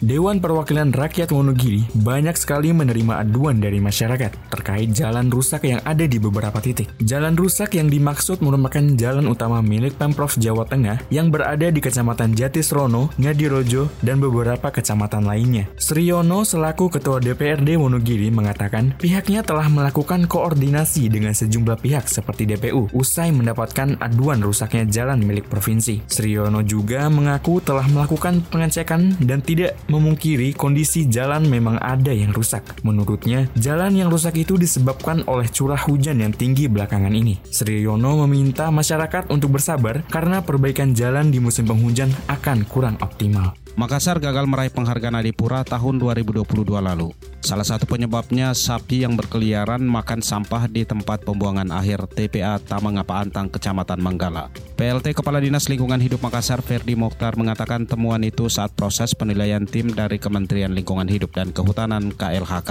Dewan Perwakilan Rakyat Wonogiri banyak sekali menerima aduan dari masyarakat terkait jalan rusak yang ada di beberapa titik. Jalan rusak yang dimaksud merupakan jalan utama milik Pemprov Jawa Tengah yang berada di Kecamatan Jatisrono, Ngadirojo, dan beberapa kecamatan lainnya. Sriyono selaku Ketua DPRD Wonogiri mengatakan pihaknya telah melakukan koordinasi dengan sejumlah pihak seperti DPU usai mendapatkan aduan rusaknya jalan milik provinsi. Sriyono juga mengaku telah melakukan pengecekan dan tidak memungkiri kondisi jalan memang ada yang rusak. Menurutnya, jalan yang rusak itu disebabkan oleh curah hujan yang tinggi belakangan ini. Sri Yono meminta masyarakat untuk bersabar karena perbaikan jalan di musim penghujan akan kurang optimal. Makassar gagal meraih penghargaan Adipura tahun 2022 lalu. Salah satu penyebabnya sapi yang berkeliaran makan sampah di tempat pembuangan akhir TPA Tamangapa Antang, Kecamatan Manggala. PLT Kepala Dinas Lingkungan Hidup Makassar Ferdi Mokhtar mengatakan temuan itu saat proses penilaian tim dari Kementerian Lingkungan Hidup dan Kehutanan KLHK.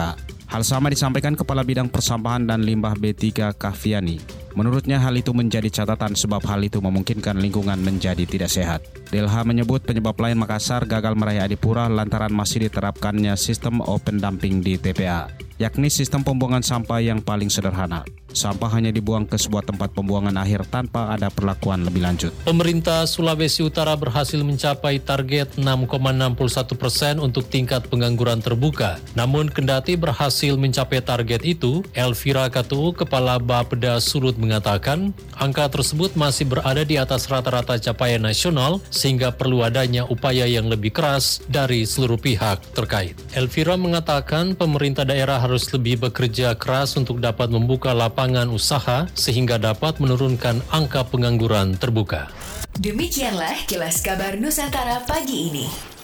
Hal sama disampaikan Kepala Bidang Persampahan dan Limbah B3 Kaviani. Menurutnya hal itu menjadi catatan sebab hal itu memungkinkan lingkungan menjadi tidak sehat. Delha menyebut penyebab lain Makassar gagal meraih Adipura lantaran masih diterapkannya sistem open dumping di TPA, yakni sistem pembuangan sampah yang paling sederhana sampah hanya dibuang ke sebuah tempat pembuangan akhir tanpa ada perlakuan lebih lanjut. Pemerintah Sulawesi Utara berhasil mencapai target 6,61 persen untuk tingkat pengangguran terbuka. Namun kendati berhasil mencapai target itu, Elvira Katu, Kepala Bapeda Sulut mengatakan, angka tersebut masih berada di atas rata-rata capaian nasional sehingga perlu adanya upaya yang lebih keras dari seluruh pihak terkait. Elvira mengatakan pemerintah daerah harus lebih bekerja keras untuk dapat membuka lapangan usaha sehingga dapat menurunkan angka pengangguran terbuka. Demikianlah kilas kabar Nusantara pagi ini.